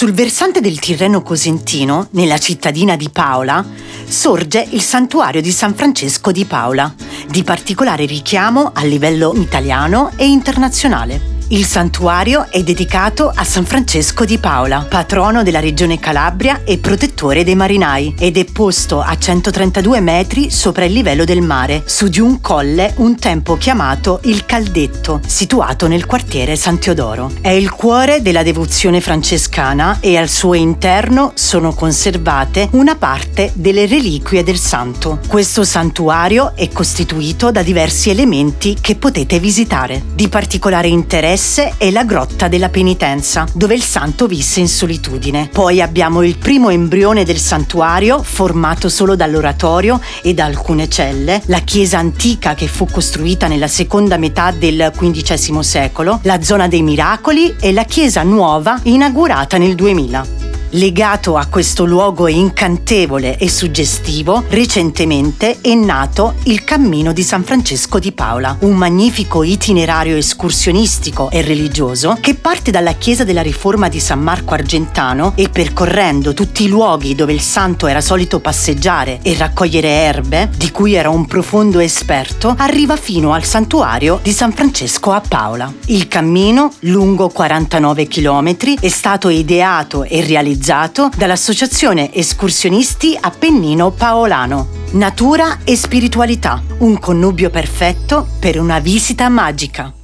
Sul versante del Tirreno Cosentino, nella cittadina di Paola, sorge il santuario di San Francesco di Paola, di particolare richiamo a livello italiano e internazionale. Il santuario è dedicato a San Francesco di Paola, patrono della regione Calabria e protettore dei marinai, ed è posto a 132 metri sopra il livello del mare, su di un colle un tempo chiamato il Caldetto, situato nel quartiere San Teodoro. È il cuore della devozione francescana e al suo interno sono conservate una parte delle reliquie del santo. Questo santuario è costituito da diversi elementi che potete visitare. Di particolare interesse interesse è la grotta della penitenza, dove il santo visse in solitudine. Poi abbiamo il primo embrione del santuario, formato solo dall'oratorio e da alcune celle, la chiesa antica che fu costruita nella seconda metà del XV secolo, la zona dei miracoli e la chiesa nuova inaugurata nel 2000. Legato a questo luogo incantevole e suggestivo, recentemente è nato il Cammino di San Francesco di Paola, un magnifico itinerario escursionistico e religioso che parte dalla chiesa della Riforma di San Marco Argentano e percorrendo tutti i luoghi dove il santo era solito passeggiare e raccogliere erbe, di cui era un profondo esperto, arriva fino al santuario di San Francesco a Paola. Il cammino, lungo 49 km, è stato ideato e realizzato organizzato dall'Associazione Escursionisti Appennino Paolano. Natura e spiritualità, un connubio perfetto per una visita magica.